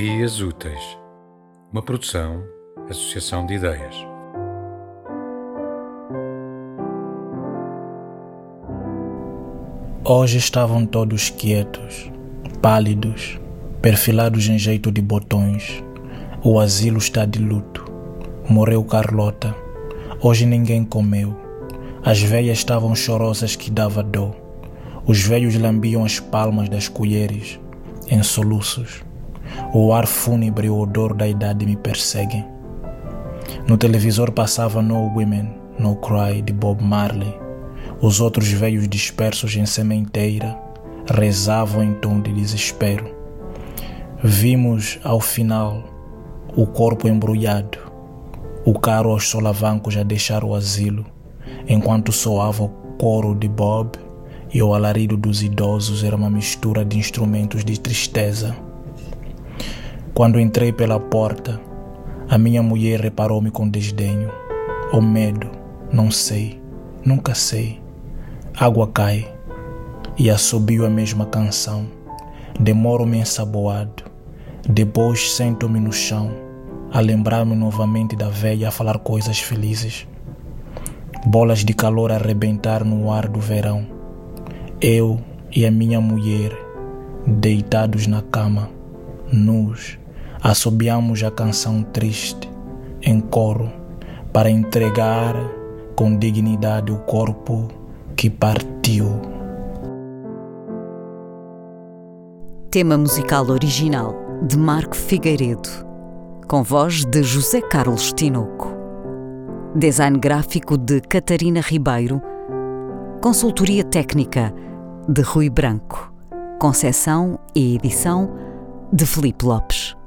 Ideias Úteis, uma produção, associação de ideias. Hoje estavam todos quietos, pálidos, perfilados em jeito de botões. O asilo está de luto. Morreu Carlota. Hoje ninguém comeu. As velhas estavam chorosas que dava dor. Os velhos lambiam as palmas das colheres, em soluços. O ar fúnebre e o odor da idade me perseguem. No televisor passava No Women, No Cry de Bob Marley. Os outros velhos dispersos em sementeira rezavam em tom de desespero. Vimos, ao final, o corpo embrulhado, o caro aos solavancos a deixar o asilo, enquanto soava o coro de Bob e o alarido dos idosos era uma mistura de instrumentos de tristeza. Quando entrei pela porta, a minha mulher reparou-me com desdenho. Ou medo, não sei, nunca sei. Água cai e assobio a mesma canção. Demoro-me ensaboado. Depois sento-me no chão, a lembrar-me novamente da velha a falar coisas felizes. Bolas de calor a arrebentar no ar do verão. Eu e a minha mulher, deitados na cama, nus, assobiamos a canção triste, em coro, para entregar com dignidade o corpo que partiu. Tema musical original de Marco Figueiredo, com voz de José Carlos Tinoco. Design gráfico de Catarina Ribeiro. Consultoria técnica de Rui Branco. Concessão e edição de Felipe Lopes.